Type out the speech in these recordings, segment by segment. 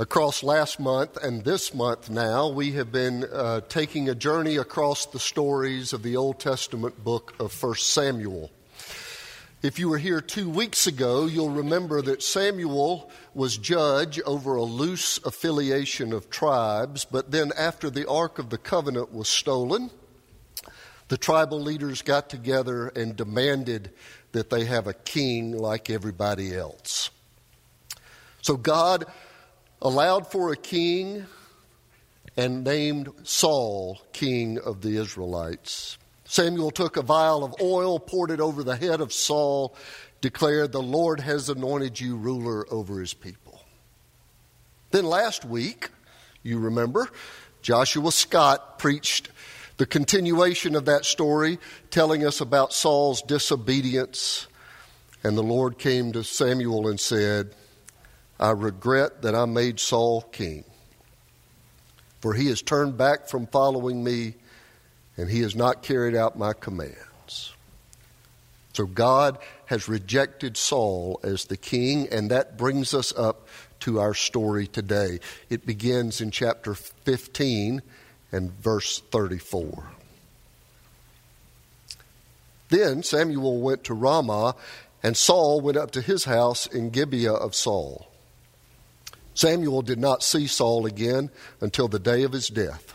Across last month and this month now, we have been uh, taking a journey across the stories of the Old Testament book of 1 Samuel. If you were here two weeks ago, you'll remember that Samuel was judge over a loose affiliation of tribes, but then after the Ark of the Covenant was stolen, the tribal leaders got together and demanded that they have a king like everybody else. So God allowed for a king and named Saul king of the Israelites. Samuel took a vial of oil, poured it over the head of Saul, declared, The Lord has anointed you ruler over his people. Then last week, you remember, Joshua Scott preached the continuation of that story, telling us about Saul's disobedience. And the Lord came to Samuel and said, I regret that I made Saul king, for he has turned back from following me and he has not carried out my commands. So God has rejected Saul as the king, and that brings us up to our story today. It begins in chapter 15 and verse 34. Then Samuel went to Ramah, and Saul went up to his house in Gibeah of Saul. Samuel did not see Saul again until the day of his death.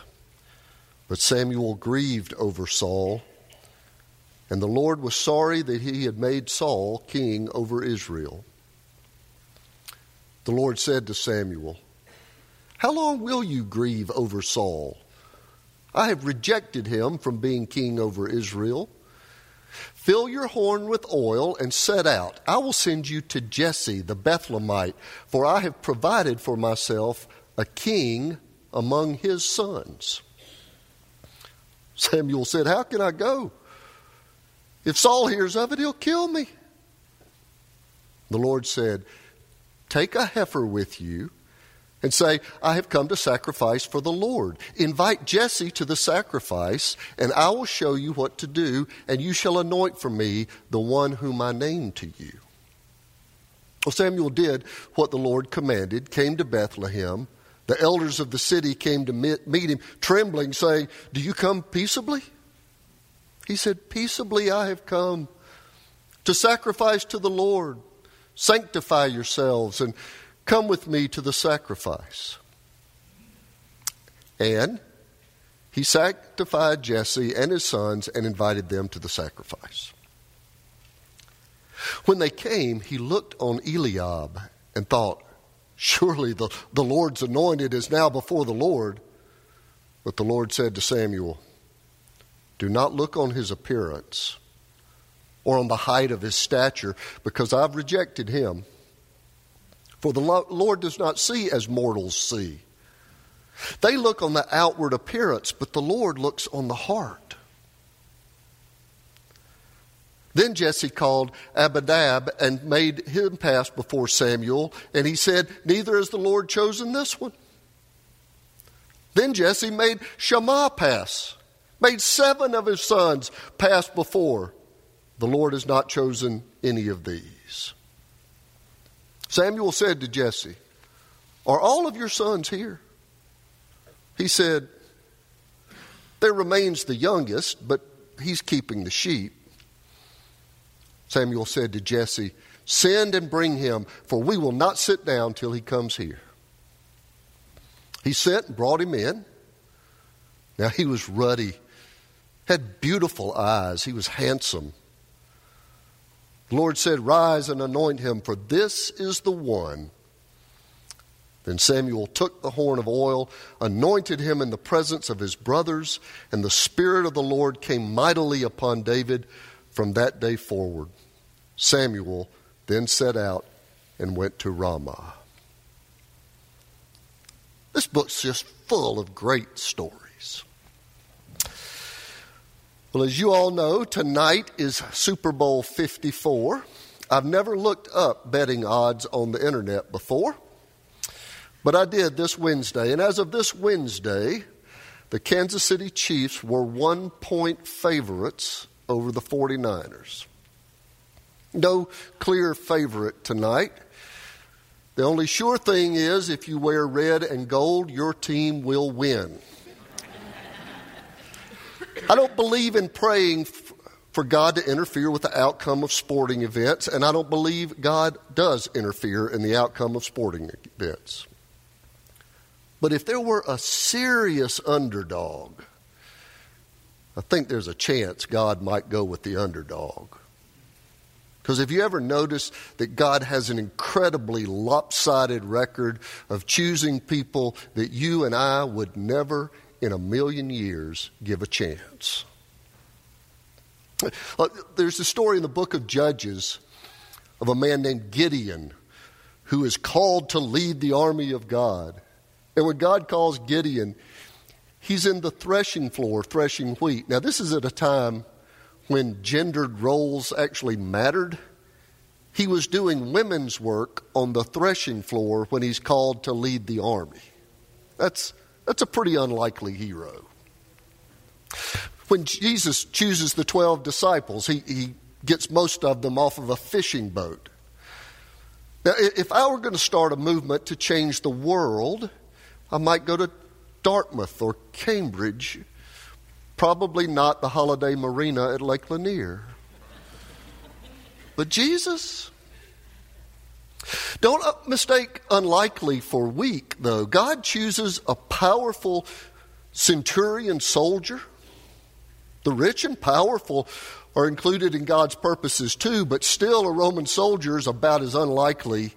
But Samuel grieved over Saul, and the Lord was sorry that he had made Saul king over Israel. The Lord said to Samuel, How long will you grieve over Saul? I have rejected him from being king over Israel. Fill your horn with oil and set out. I will send you to Jesse the Bethlehemite, for I have provided for myself a king among his sons. Samuel said, How can I go? If Saul hears of it, he'll kill me. The Lord said, Take a heifer with you and say, I have come to sacrifice for the Lord. Invite Jesse to the sacrifice, and I will show you what to do, and you shall anoint for me the one whom I name to you. Well, Samuel did what the Lord commanded, came to Bethlehem. The elders of the city came to meet him, trembling, saying, Do you come peaceably? He said, Peaceably I have come to sacrifice to the Lord. Sanctify yourselves and Come with me to the sacrifice. And he sanctified Jesse and his sons and invited them to the sacrifice. When they came, he looked on Eliab and thought, Surely the, the Lord's anointed is now before the Lord. But the Lord said to Samuel, Do not look on his appearance or on the height of his stature, because I've rejected him. For the Lord does not see as mortals see. They look on the outward appearance, but the Lord looks on the heart. Then Jesse called Abinadab and made him pass before Samuel, and he said, Neither has the Lord chosen this one. Then Jesse made Shammah pass, made seven of his sons pass before. The Lord has not chosen any of these. Samuel said to Jesse, Are all of your sons here? He said, There remains the youngest, but he's keeping the sheep. Samuel said to Jesse, Send and bring him, for we will not sit down till he comes here. He sent and brought him in. Now he was ruddy, had beautiful eyes, he was handsome. The Lord said, Rise and anoint him, for this is the one. Then Samuel took the horn of oil, anointed him in the presence of his brothers, and the Spirit of the Lord came mightily upon David from that day forward. Samuel then set out and went to Ramah. This book's just full of great stories. Well, as you all know, tonight is Super Bowl 54. I've never looked up betting odds on the internet before, but I did this Wednesday. And as of this Wednesday, the Kansas City Chiefs were one point favorites over the 49ers. No clear favorite tonight. The only sure thing is if you wear red and gold, your team will win. I don't believe in praying for God to interfere with the outcome of sporting events, and I don't believe God does interfere in the outcome of sporting events. But if there were a serious underdog, I think there's a chance God might go with the underdog. Because if you ever notice that God has an incredibly lopsided record of choosing people that you and I would never in a million years give a chance. Uh, there's a story in the book of Judges of a man named Gideon who is called to lead the army of God. And when God calls Gideon, he's in the threshing floor threshing wheat. Now, this is at a time when gendered roles actually mattered. He was doing women's work on the threshing floor when he's called to lead the army. That's that's a pretty unlikely hero. When Jesus chooses the 12 disciples, he, he gets most of them off of a fishing boat. Now, if I were going to start a movement to change the world, I might go to Dartmouth or Cambridge, probably not the Holiday Marina at Lake Lanier. But Jesus, don't uh, mistake unlikely for weak, though. God chooses a powerful centurion soldier. The rich and powerful are included in God's purposes too, but still, a Roman soldier is about as unlikely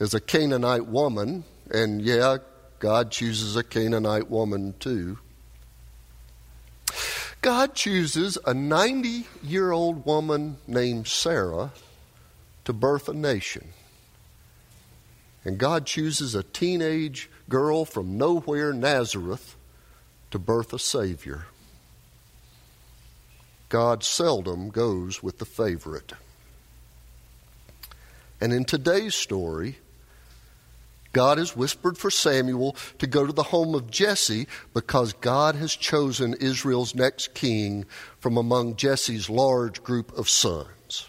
as a Canaanite woman. And yeah, God chooses a Canaanite woman too. God chooses a 90 year old woman named Sarah to birth a nation. And God chooses a teenage girl from nowhere, Nazareth, to birth a Savior. God seldom goes with the favorite. And in today's story, God has whispered for Samuel to go to the home of Jesse because God has chosen Israel's next king from among Jesse's large group of sons.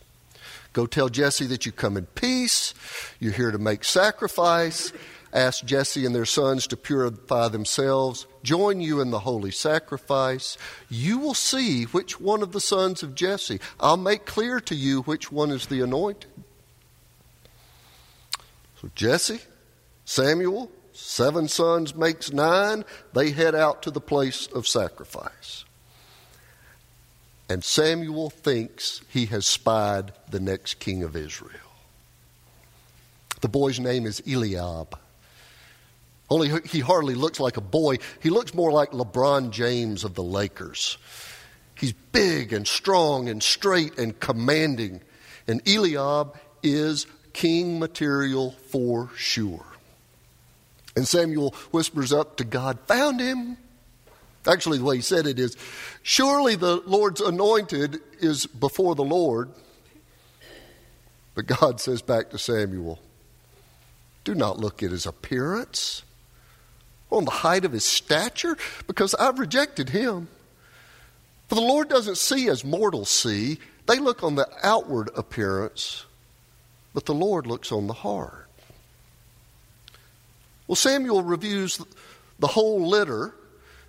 Go tell Jesse that you come in peace. You're here to make sacrifice. Ask Jesse and their sons to purify themselves. Join you in the holy sacrifice. You will see which one of the sons of Jesse. I'll make clear to you which one is the anointed. So Jesse, Samuel, seven sons makes nine. They head out to the place of sacrifice. And Samuel thinks he has spied the next king of Israel. The boy's name is Eliab. Only he hardly looks like a boy. He looks more like LeBron James of the Lakers. He's big and strong and straight and commanding. And Eliab is king material for sure. And Samuel whispers up to God, Found him. Actually, the way he said it is surely the Lord's anointed is before the Lord. But God says back to Samuel, do not look at his appearance, on the height of his stature, because I've rejected him. For the Lord doesn't see as mortals see, they look on the outward appearance, but the Lord looks on the heart. Well, Samuel reviews the whole litter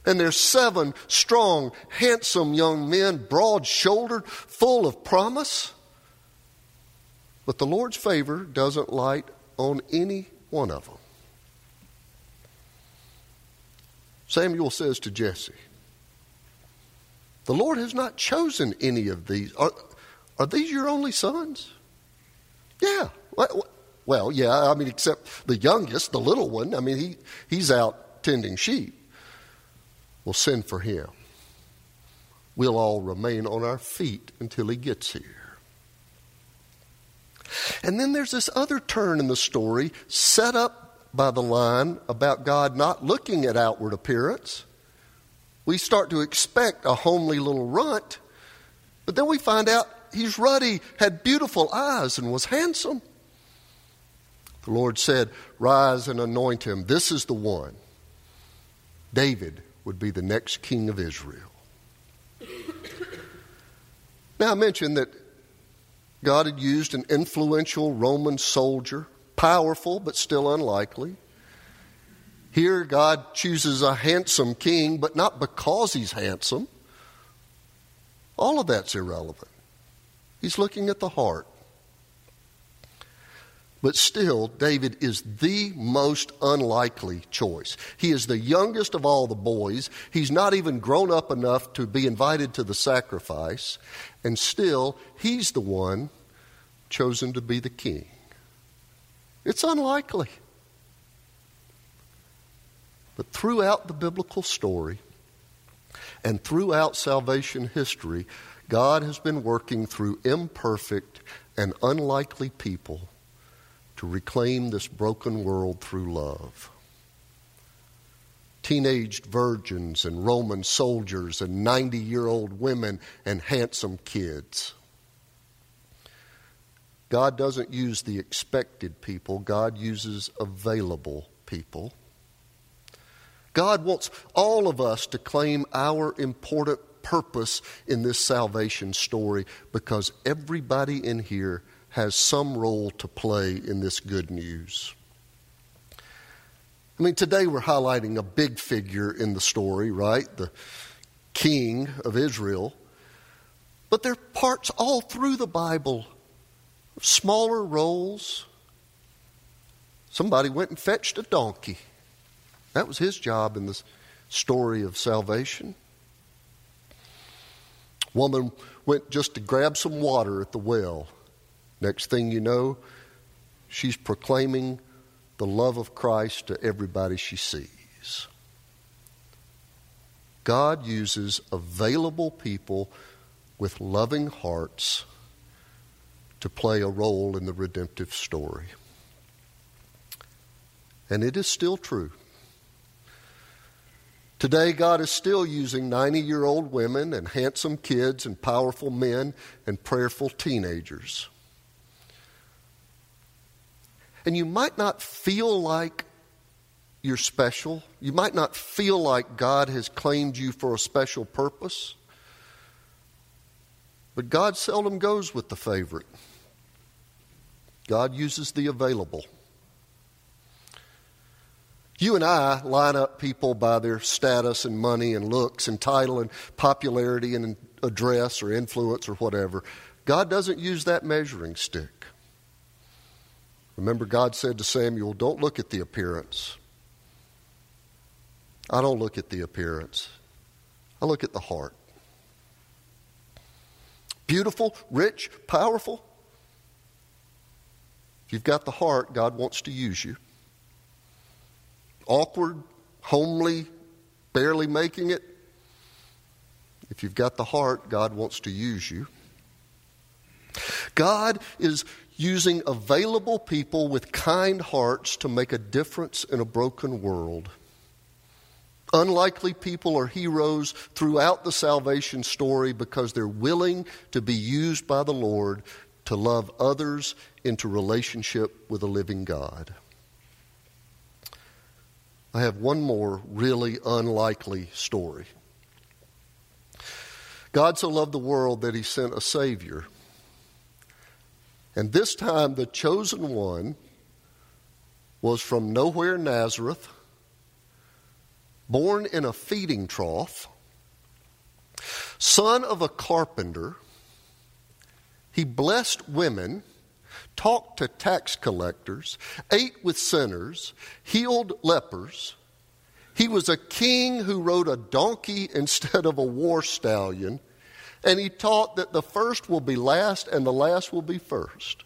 and there's seven strong, handsome young men, broad shouldered, full of promise. But the Lord's favor doesn't light on any one of them. Samuel says to Jesse, The Lord has not chosen any of these. Are, are these your only sons? Yeah. Well, yeah, I mean, except the youngest, the little one. I mean, he, he's out tending sheep will send for him. We'll all remain on our feet until he gets here. And then there's this other turn in the story set up by the line about God not looking at outward appearance. We start to expect a homely little runt, but then we find out he's ruddy, had beautiful eyes, and was handsome. The Lord said, Rise and anoint him. This is the one. David would be the next king of Israel. Now, I mentioned that God had used an influential Roman soldier, powerful but still unlikely. Here, God chooses a handsome king, but not because he's handsome. All of that's irrelevant. He's looking at the heart. But still, David is the most unlikely choice. He is the youngest of all the boys. He's not even grown up enough to be invited to the sacrifice. And still, he's the one chosen to be the king. It's unlikely. But throughout the biblical story and throughout salvation history, God has been working through imperfect and unlikely people to reclaim this broken world through love. Teenaged virgins and Roman soldiers and 90 year old women and handsome kids. God doesn't use the expected people, God uses available people. God wants all of us to claim our important purpose in this salvation story because everybody in here has some role to play in this good news. I mean, today we're highlighting a big figure in the story, right? The king of Israel. But there are parts all through the Bible, smaller roles. Somebody went and fetched a donkey. That was his job in the story of salvation. Woman went just to grab some water at the well. Next thing you know, she's proclaiming the love of Christ to everybody she sees. God uses available people with loving hearts to play a role in the redemptive story. And it is still true. Today, God is still using 90 year old women and handsome kids and powerful men and prayerful teenagers. And you might not feel like you're special. You might not feel like God has claimed you for a special purpose. But God seldom goes with the favorite. God uses the available. You and I line up people by their status and money and looks and title and popularity and address or influence or whatever. God doesn't use that measuring stick. Remember, God said to Samuel, Don't look at the appearance. I don't look at the appearance, I look at the heart. Beautiful, rich, powerful. If you've got the heart, God wants to use you. Awkward, homely, barely making it. If you've got the heart, God wants to use you. God is using available people with kind hearts to make a difference in a broken world. Unlikely people are heroes throughout the salvation story because they're willing to be used by the Lord to love others into relationship with a living God. I have one more really unlikely story. God so loved the world that he sent a Savior and this time, the chosen one was from nowhere, Nazareth, born in a feeding trough, son of a carpenter. He blessed women, talked to tax collectors, ate with sinners, healed lepers. He was a king who rode a donkey instead of a war stallion. And he taught that the first will be last and the last will be first.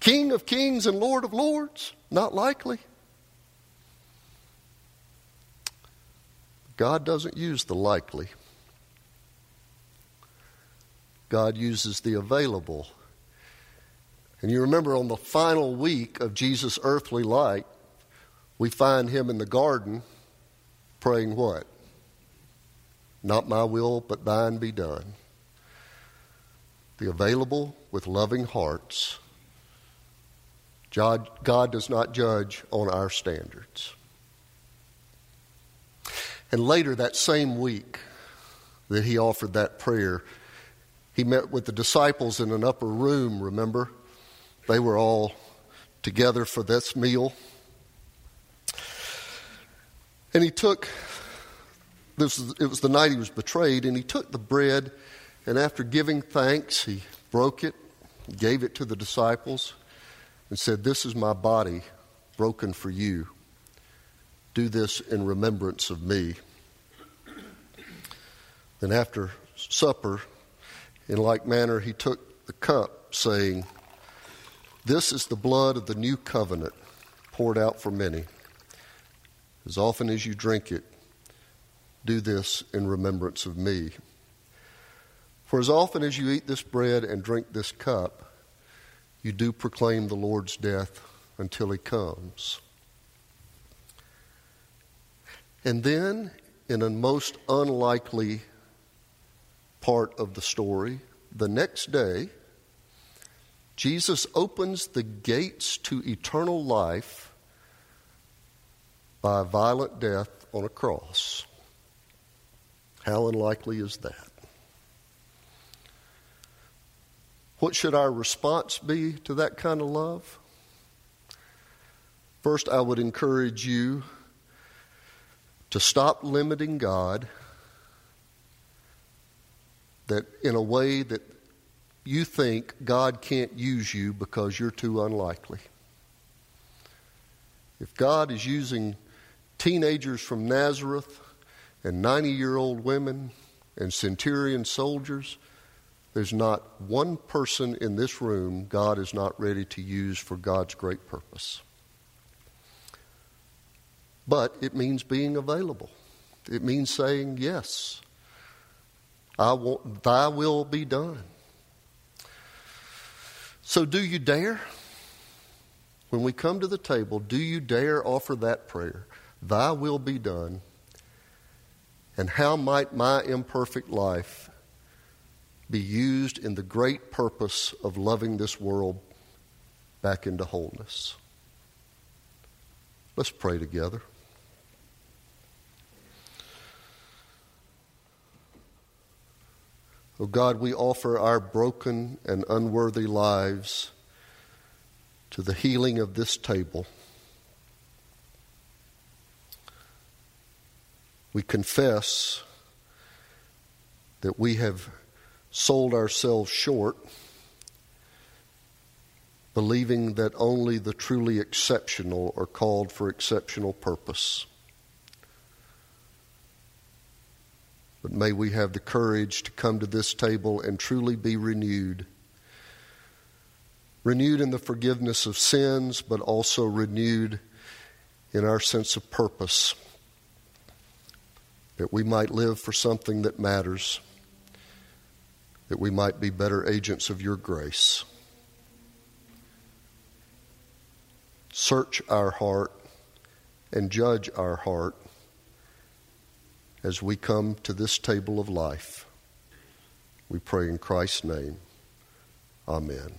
King of kings and Lord of lords? Not likely. God doesn't use the likely. God uses the available. And you remember on the final week of Jesus' earthly life, we find him in the garden praying what? Not my will, but thine be done. The available with loving hearts. God, does not judge on our standards. And later that same week that he offered that prayer, he met with the disciples in an upper room, remember? They were all together for this meal. And he took this was, it was the night he was betrayed, and he took the bread, and after giving thanks, he broke it, gave it to the disciples, and said, This is my body broken for you. Do this in remembrance of me. Then, after supper, in like manner, he took the cup, saying, This is the blood of the new covenant poured out for many. As often as you drink it, do this in remembrance of me. For as often as you eat this bread and drink this cup, you do proclaim the Lord's death until he comes. And then, in a most unlikely part of the story, the next day, Jesus opens the gates to eternal life by a violent death on a cross. How unlikely is that? What should our response be to that kind of love? First, I would encourage you to stop limiting God that in a way that you think God can't use you because you're too unlikely. If God is using teenagers from Nazareth and 90 year old women and centurion soldiers. There's not one person in this room God is not ready to use for God's great purpose. But it means being available. It means saying, Yes, I want, thy will be done. So, do you dare? When we come to the table, do you dare offer that prayer? Thy will be done and how might my imperfect life be used in the great purpose of loving this world back into wholeness? Let's pray together. Oh God, we offer our broken and unworthy lives to the healing of this table. We confess that we have sold ourselves short, believing that only the truly exceptional are called for exceptional purpose. But may we have the courage to come to this table and truly be renewed. Renewed in the forgiveness of sins, but also renewed in our sense of purpose that we might live for something that matters, that we might be better agents of your grace. Search our heart and judge our heart as we come to this table of life. We pray in Christ's name. Amen.